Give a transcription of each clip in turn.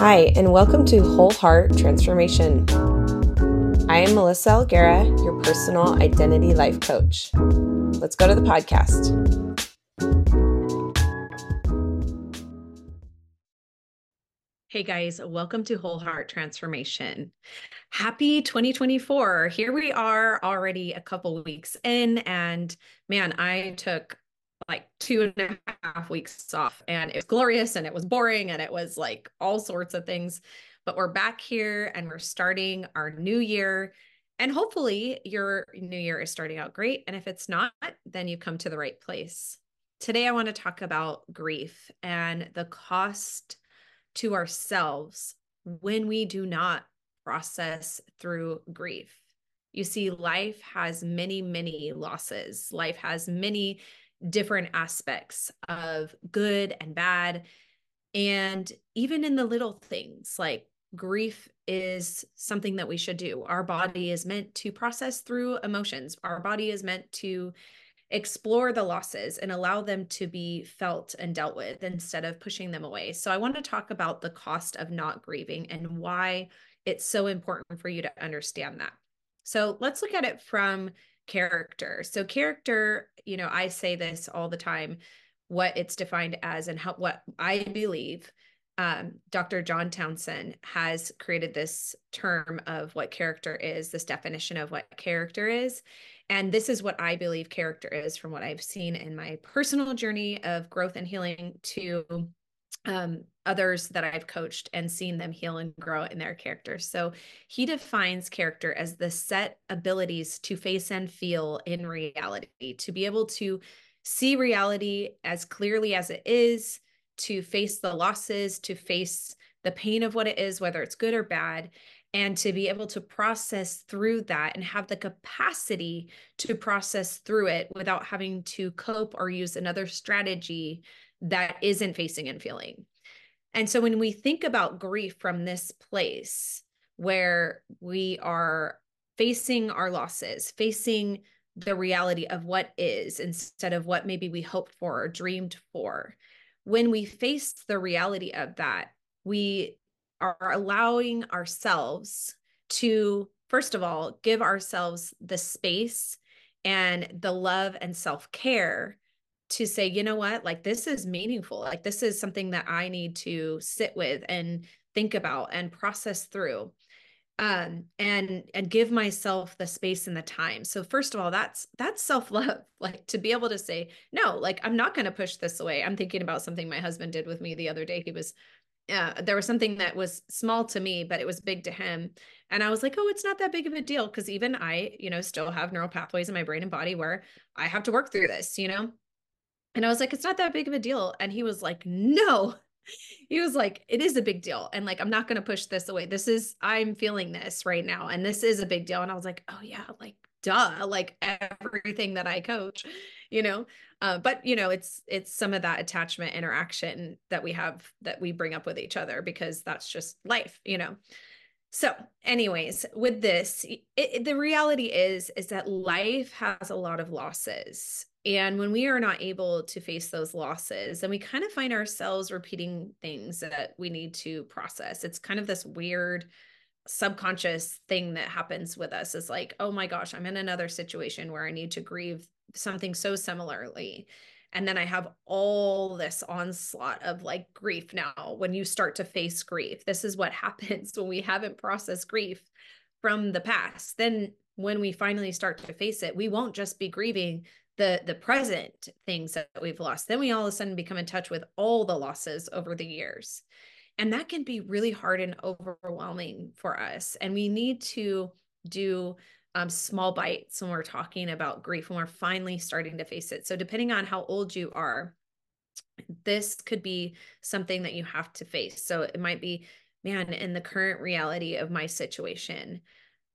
Hi, and welcome to Whole Heart Transformation. I am Melissa Alguera, your personal identity life coach. Let's go to the podcast. Hey guys, welcome to Whole Heart Transformation. Happy 2024. Here we are already a couple weeks in, and man, I took like two and a half weeks off and it was glorious and it was boring and it was like all sorts of things. But we're back here and we're starting our new year. And hopefully your new year is starting out great. And if it's not, then you've come to the right place. Today, I want to talk about grief and the cost to ourselves when we do not process through grief. You see, life has many, many losses. Life has many different aspects of good and bad. And even in the little things, like grief is something that we should do. Our body is meant to process through emotions, our body is meant to explore the losses and allow them to be felt and dealt with instead of pushing them away. So, I want to talk about the cost of not grieving and why it's so important for you to understand that. So, let's look at it from character. So character, you know, I say this all the time, what it's defined as and how what I believe um, Dr. John Townsend has created this term of what character is, this definition of what character is. And this is what I believe character is from what I've seen in my personal journey of growth and healing to um, others that I've coached and seen them heal and grow in their characters. So he defines character as the set abilities to face and feel in reality, to be able to see reality as clearly as it is, to face the losses, to face the pain of what it is, whether it's good or bad, and to be able to process through that and have the capacity to process through it without having to cope or use another strategy that isn't facing and feeling. And so when we think about grief from this place where we are facing our losses, facing the reality of what is instead of what maybe we hoped for or dreamed for, when we face the reality of that, we are allowing ourselves to, first of all, give ourselves the space and the love and self care to say, you know what, like this is meaningful. Like this is something that I need to sit with and think about and process through. Um, and and give myself the space and the time. So first of all, that's that's self-love. Like to be able to say, no, like I'm not going to push this away. I'm thinking about something my husband did with me the other day. He was uh, there was something that was small to me, but it was big to him. And I was like, oh, it's not that big of a deal. Cause even I, you know, still have neural pathways in my brain and body where I have to work through this, you know? And I was like, it's not that big of a deal. And he was like, no. He was like, it is a big deal. And like, I'm not going to push this away. This is, I'm feeling this right now. And this is a big deal. And I was like, oh, yeah, like, duh, like everything that I coach, you know? Uh, but, you know, it's, it's some of that attachment interaction that we have that we bring up with each other because that's just life, you know? So, anyways, with this, it, it, the reality is is that life has a lot of losses and when we are not able to face those losses, then we kind of find ourselves repeating things that we need to process. It's kind of this weird subconscious thing that happens with us is like, oh my gosh, I'm in another situation where I need to grieve something so similarly. And then I have all this onslaught of like grief now. When you start to face grief, this is what happens when we haven't processed grief from the past. Then when we finally start to face it, we won't just be grieving the the present things that we've lost then we all of a sudden become in touch with all the losses over the years and that can be really hard and overwhelming for us and we need to do um, small bites when we're talking about grief when we're finally starting to face it. So depending on how old you are this could be something that you have to face. So it might be man in the current reality of my situation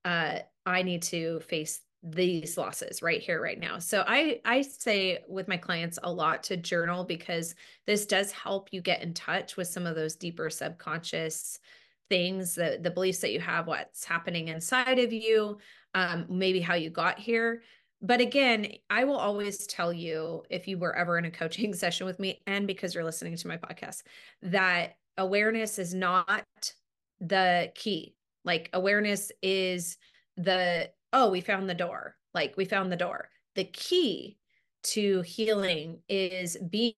uh, i need to face these losses right here right now. So i i say with my clients a lot to journal because this does help you get in touch with some of those deeper subconscious things the the beliefs that you have what's happening inside of you um maybe how you got here but again i will always tell you if you were ever in a coaching session with me and because you're listening to my podcast that awareness is not the key. Like awareness is the, oh, we found the door. Like we found the door. The key to healing is being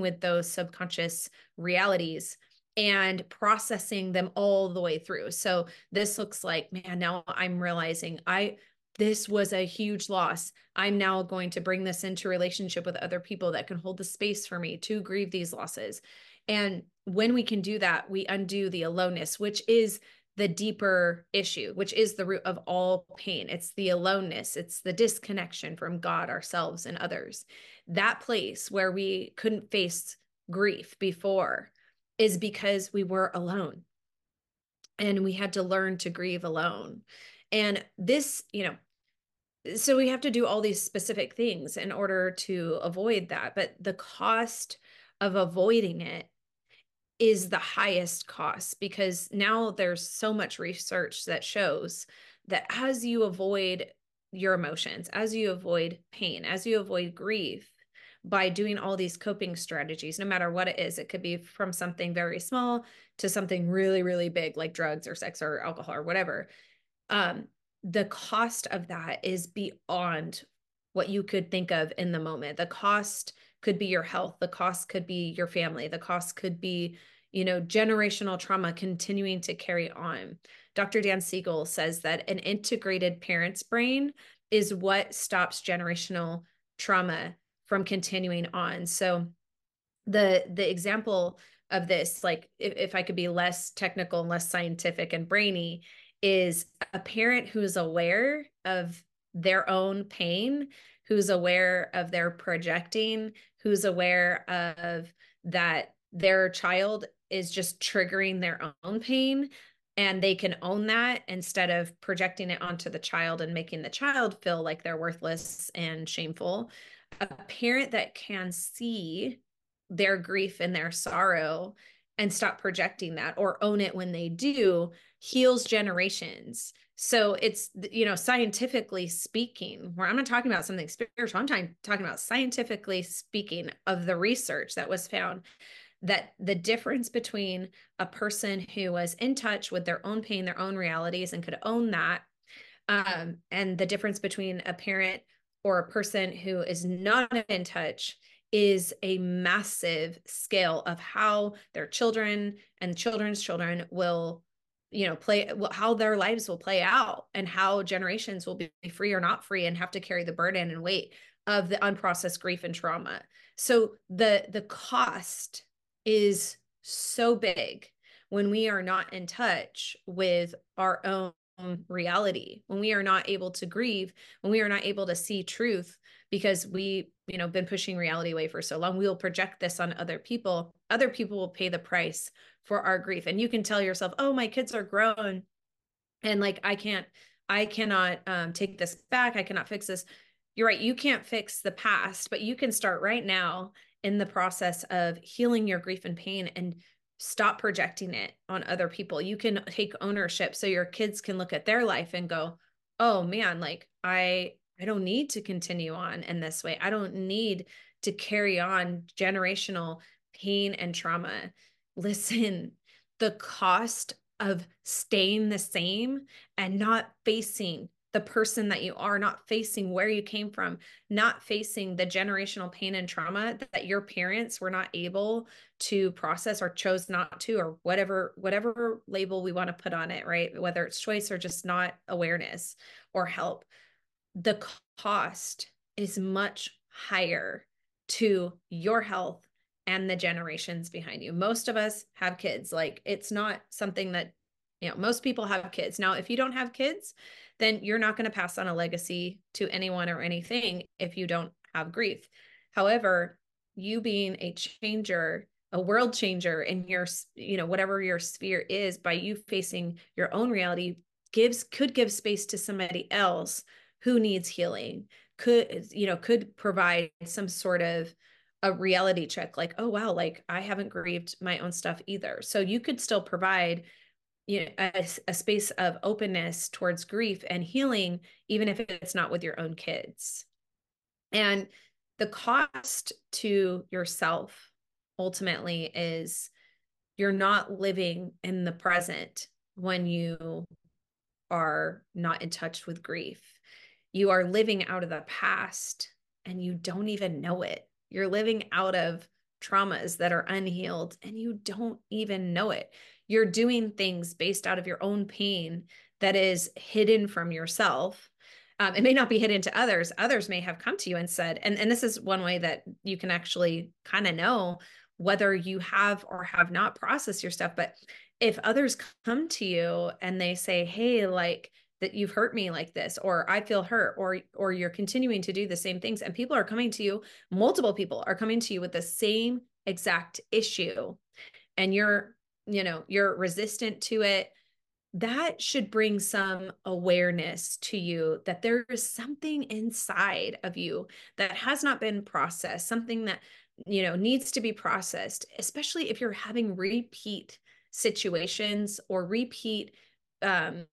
with those subconscious realities and processing them all the way through. So this looks like, man, now I'm realizing I this was a huge loss. I'm now going to bring this into relationship with other people that can hold the space for me to grieve these losses. And when we can do that, we undo the aloneness, which is the deeper issue, which is the root of all pain. It's the aloneness, it's the disconnection from God, ourselves, and others. That place where we couldn't face grief before is because we were alone and we had to learn to grieve alone. And this, you know, so we have to do all these specific things in order to avoid that but the cost of avoiding it is the highest cost because now there's so much research that shows that as you avoid your emotions as you avoid pain as you avoid grief by doing all these coping strategies no matter what it is it could be from something very small to something really really big like drugs or sex or alcohol or whatever um the cost of that is beyond what you could think of in the moment. The cost could be your health, the cost could be your family, the cost could be, you know, generational trauma continuing to carry on. Dr. Dan Siegel says that an integrated parent's brain is what stops generational trauma from continuing on. So the the example of this like if, if i could be less technical and less scientific and brainy is a parent who's aware of their own pain, who's aware of their projecting, who's aware of that their child is just triggering their own pain and they can own that instead of projecting it onto the child and making the child feel like they're worthless and shameful. A parent that can see their grief and their sorrow and stop projecting that or own it when they do heals generations. So it's you know scientifically speaking where i'm not talking about something spiritual i'm talking, talking about scientifically speaking of the research that was found that the difference between a person who was in touch with their own pain their own realities and could own that um, and the difference between a parent or a person who is not in touch is a massive scale of how their children and children's children will you know play how their lives will play out and how generations will be free or not free and have to carry the burden and weight of the unprocessed grief and trauma. So the the cost is so big when we are not in touch with our own reality. When we are not able to grieve when we are not able to see truth because we you know been pushing reality away for so long we will project this on other people. Other people will pay the price for our grief. And you can tell yourself oh my kids are grown and like i can't i cannot um, take this back. I cannot fix this. You're right you can't fix the past but you can start right now in the process of healing your grief and pain and stop projecting it on other people you can take ownership so your kids can look at their life and go oh man like i I don't need to continue on in this way. I don't need to carry on generational pain and trauma. Listen, the cost of staying the same and not facing the person that you are, not facing where you came from, not facing the generational pain and trauma that your parents were not able to process or chose not to, or whatever, whatever label we want to put on it, right? Whether it's choice or just not awareness or help the cost is much higher to your health and the generations behind you. Most of us have kids. Like it's not something that, you know, most people have kids. Now, if you don't have kids, then you're not going to pass on a legacy to anyone or anything if you don't have grief. However, you being a changer, a world changer in your, you know, whatever your sphere is by you facing your own reality gives could give space to somebody else who needs healing could you know could provide some sort of a reality check like oh wow like i haven't grieved my own stuff either so you could still provide you know a, a space of openness towards grief and healing even if it's not with your own kids and the cost to yourself ultimately is you're not living in the present when you are not in touch with grief. You are living out of the past and you don't even know it. You're living out of traumas that are unhealed and you don't even know it. You're doing things based out of your own pain that is hidden from yourself. Um, it may not be hidden to others. Others may have come to you and said, and, and this is one way that you can actually kind of know whether you have or have not processed your stuff. But if others come to you and they say, hey, like, that you've hurt me like this or i feel hurt or or you're continuing to do the same things and people are coming to you multiple people are coming to you with the same exact issue and you're you know you're resistant to it that should bring some awareness to you that there is something inside of you that has not been processed something that you know needs to be processed especially if you're having repeat situations or repeat um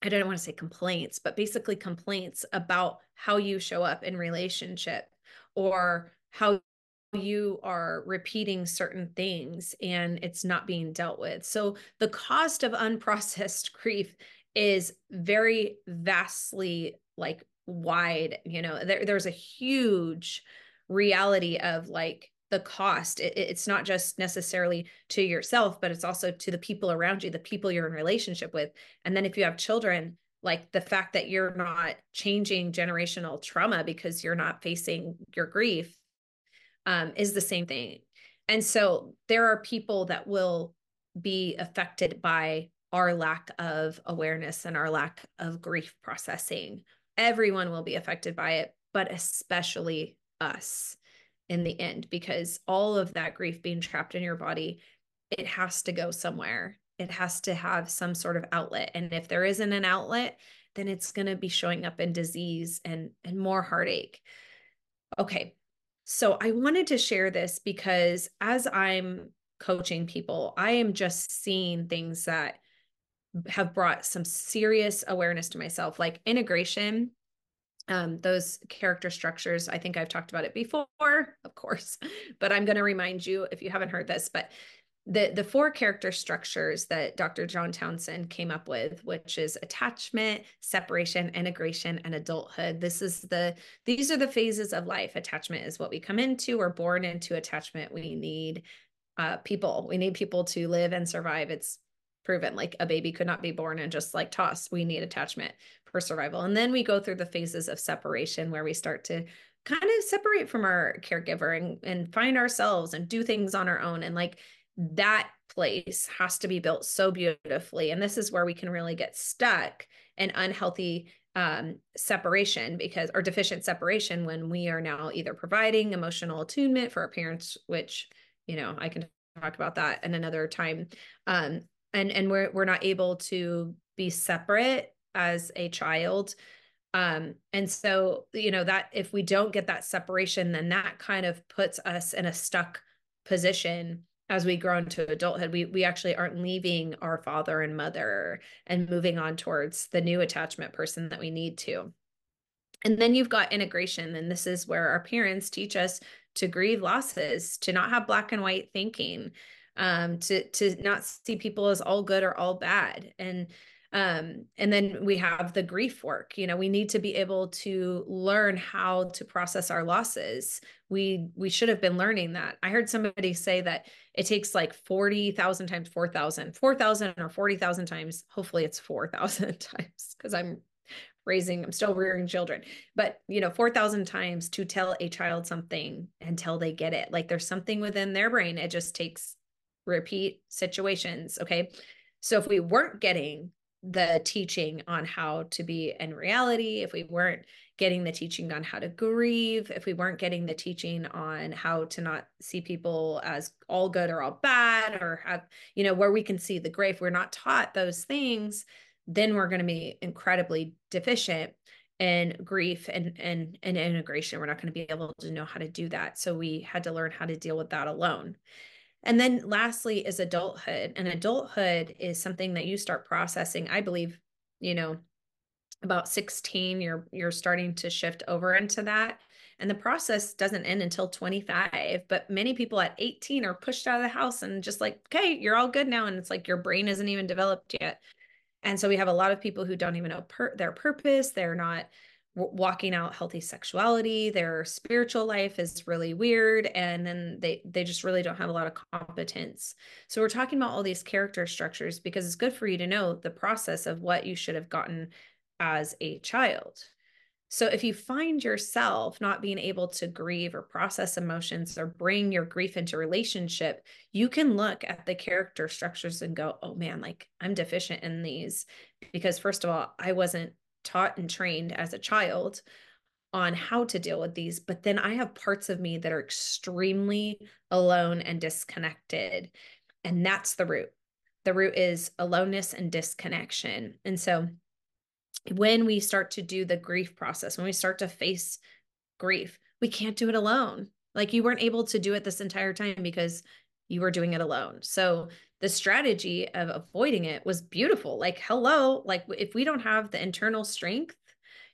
I don't want to say complaints, but basically complaints about how you show up in relationship or how you are repeating certain things and it's not being dealt with. So the cost of unprocessed grief is very vastly like wide, you know, there, there's a huge reality of like the cost it, it's not just necessarily to yourself but it's also to the people around you the people you're in relationship with and then if you have children like the fact that you're not changing generational trauma because you're not facing your grief um, is the same thing. And so there are people that will be affected by our lack of awareness and our lack of grief processing. Everyone will be affected by it but especially us in the end because all of that grief being trapped in your body it has to go somewhere. It has to have some sort of outlet. And if there isn't an outlet then it's going to be showing up in disease and and more heartache. Okay so i wanted to share this because as i'm coaching people i am just seeing things that have brought some serious awareness to myself like integration um, those character structures. I think I've talked about it before, of course, but I'm going to remind you if you haven't heard this, but the the four character structures that Dr. John Townsend came up with, which is attachment, separation, integration, and adulthood. This is the these are the phases of life. Attachment is what we come into. We're born into attachment. We need uh, people. We need people to live and survive. It's proven like a baby could not be born and just like toss. We need attachment for survival. And then we go through the phases of separation where we start to kind of separate from our caregiver and, and find ourselves and do things on our own. And like that place has to be built so beautifully. And this is where we can really get stuck in unhealthy um, separation because or deficient separation when we are now either providing emotional attunement for our parents, which you know I can talk about that in another time, um, and and we're we're not able to be separate as a child um and so you know that if we don't get that separation then that kind of puts us in a stuck position as we grow into adulthood we we actually aren't leaving our father and mother and moving on towards the new attachment person that we need to. And then you've got integration and this is where our parents teach us to grieve losses to not have black and white thinking um to to not see people as all good or all bad. And um and then we have the grief work you know we need to be able to learn how to process our losses. We we should have been learning that. I heard somebody say that it takes like 40,000 times 4,000 4,000 or 40,000 times hopefully it's 4,000 times cuz i'm raising i'm still rearing children. But you know 4,000 times to tell a child something until they get it. Like there's something within their brain it just takes repeat situations okay? So if we weren't getting the teaching on how to be in reality, if we weren't getting the teaching on how to grieve, if we weren't getting the teaching on how to not see people as all good or all bad, or have, you know, where we can see the gray, if we're not taught those things, then we're going to be incredibly deficient in grief and, and, and integration. We're not going to be able to know how to do that. So we had to learn how to deal with that alone. And then lastly is adulthood. And adulthood is something that you start processing, I believe, you know, about 16 you're you're starting to shift over into that And the process doesn't end until 25. But many people at 18 are pushed out of the house and just like, okay, you're all good now. And it's like your brain isn't even developed yet. And so we have a lot of people who don't even know per- their purpose. They're not walking out healthy sexuality their spiritual life is really weird and then they they just really don't have a lot of competence. So we're talking about all these character structures because it's good for you to know the process of what you should have gotten as a child. So if you find yourself not being able to grieve or process emotions or bring your grief into relationship you can look at the character structures and go oh man like i'm deficient in these. Because first of all i wasn't taught and trained as a child on how to deal with these but then i have parts of me that are extremely alone and disconnected and that's the root. The root is aloneness and disconnection. And so when we start to do the grief process when we start to face grief we can't do it alone. Like you weren't able to do it this entire time because you were doing it alone. So the strategy of avoiding it was beautiful. Like, hello, like if we don't have the internal strength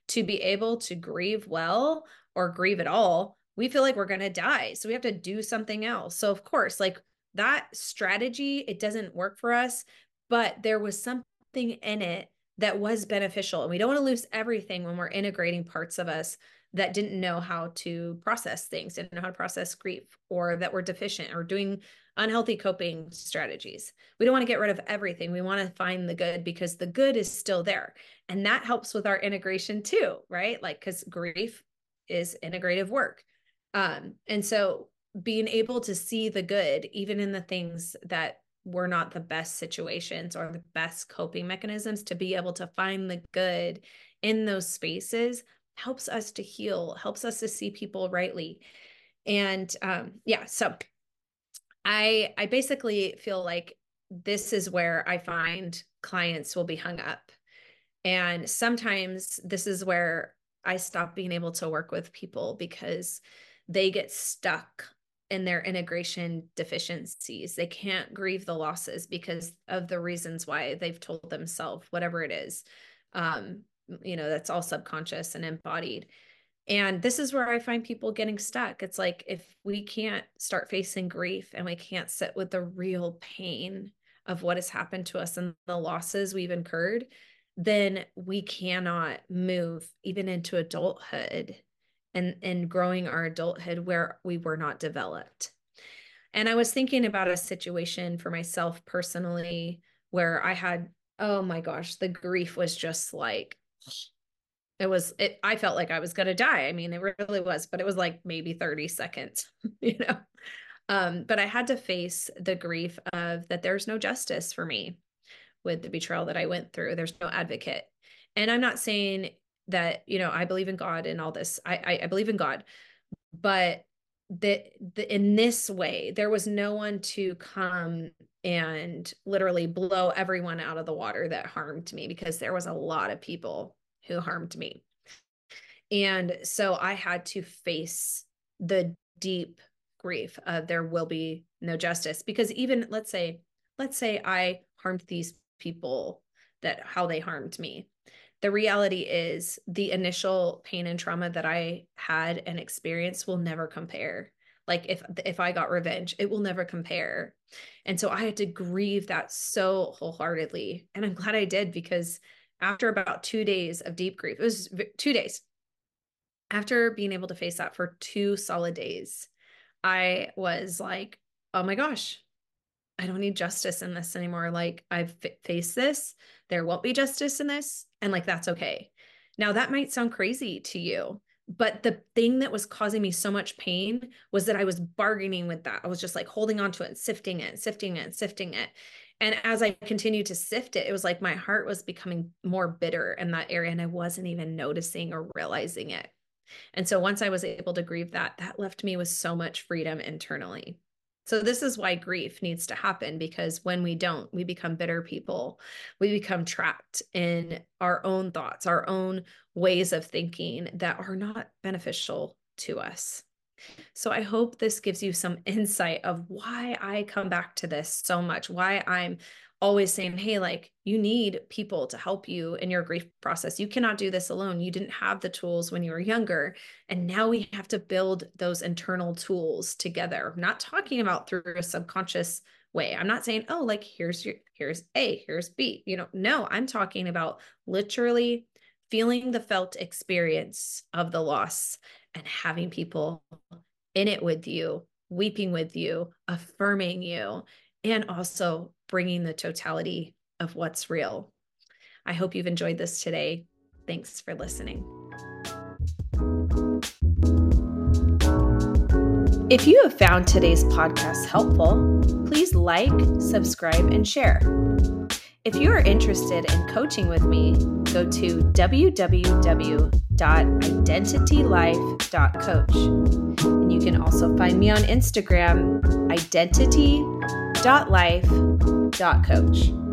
to be able to grieve well or grieve at all, we feel like we're going to die. So we have to do something else. So, of course, like that strategy, it doesn't work for us, but there was something in it that was beneficial. And we don't want to lose everything when we're integrating parts of us that didn't know how to process things, didn't know how to process grief, or that were deficient or doing unhealthy coping strategies. We don't want to get rid of everything. We want to find the good because the good is still there. And that helps with our integration too, right? Like, because grief is integrative work. Um, and so being able to see the good, even in the things that were not the best situations or the best coping mechanisms, to be able to find the good in those spaces helps us to heal, helps us to see people rightly. And um, yeah, so I I basically feel like this is where I find clients will be hung up. And sometimes this is where I stop being able to work with people because they get stuck in their integration deficiencies. They can't grieve the losses because of the reasons why they've told themselves, whatever it is. Um, you know that's all subconscious and embodied. And this is where i find people getting stuck. It's like if we can't start facing grief and we can't sit with the real pain of what has happened to us and the losses we've incurred then we cannot move even into adulthood and and growing our adulthood where we were not developed. And i was thinking about a situation for myself personally where i had oh my gosh the grief was just like it was it i felt like i was going to die. I mean it really was but it was like maybe 30 seconds you know? Um but i had to face the grief of that there's no justice for me with the betrayal that i went through. There's no advocate. And i'm not saying that you know i believe in god and all this. I i, I believe in god. But that the, in this way there was no one to come and literally blow everyone out of the water that harmed me because there was a lot of people who harmed me. And so I had to face the deep grief of there will be no justice because even let's say let's say I harmed these people that how they harmed me. The reality is the initial pain and trauma that I had and experienced will never compare. Like if if I got revenge, it will never compare. And so I had to grieve that so wholeheartedly. And I'm glad I did because after about two days of deep grief, it was two days. After being able to face that for two solid days, I was like, oh my gosh, I don't need justice in this anymore. Like, I've f- faced this. There won't be justice in this. And like, that's okay. Now, that might sound crazy to you, but the thing that was causing me so much pain was that I was bargaining with that. I was just like holding on to it, sifting it, sifting it, sifting it. And as I continued to sift it, it was like my heart was becoming more bitter in that area and I wasn't even noticing or realizing it. And so once I was able to grieve that, that left me with so much freedom internally. So this is why grief needs to happen because when we don't, we become bitter people. We become trapped in our own thoughts, our own ways of thinking that are not beneficial to us. So I hope this gives you some insight of why I come back to this so much, why I'm always saying, hey, like you need people to help you in your grief process. You cannot do this alone. You didn't have the tools when you were younger. And now we have to build those internal tools together. I'm not talking about through a subconscious way. I'm not saying, oh, like here's your, here's A, here's B. You know, no, I'm talking about literally feeling the felt experience of the loss and having people in it with you, weeping with you, affirming you, and also bringing the totality of what's real. I hope you've enjoyed this today. Thanks for listening. If you have found today's podcast helpful, please like, subscribe, and share. If you are interested in coaching with me, go to www.identitylife.coach. And you can also find me on Instagram, identity.life.coach.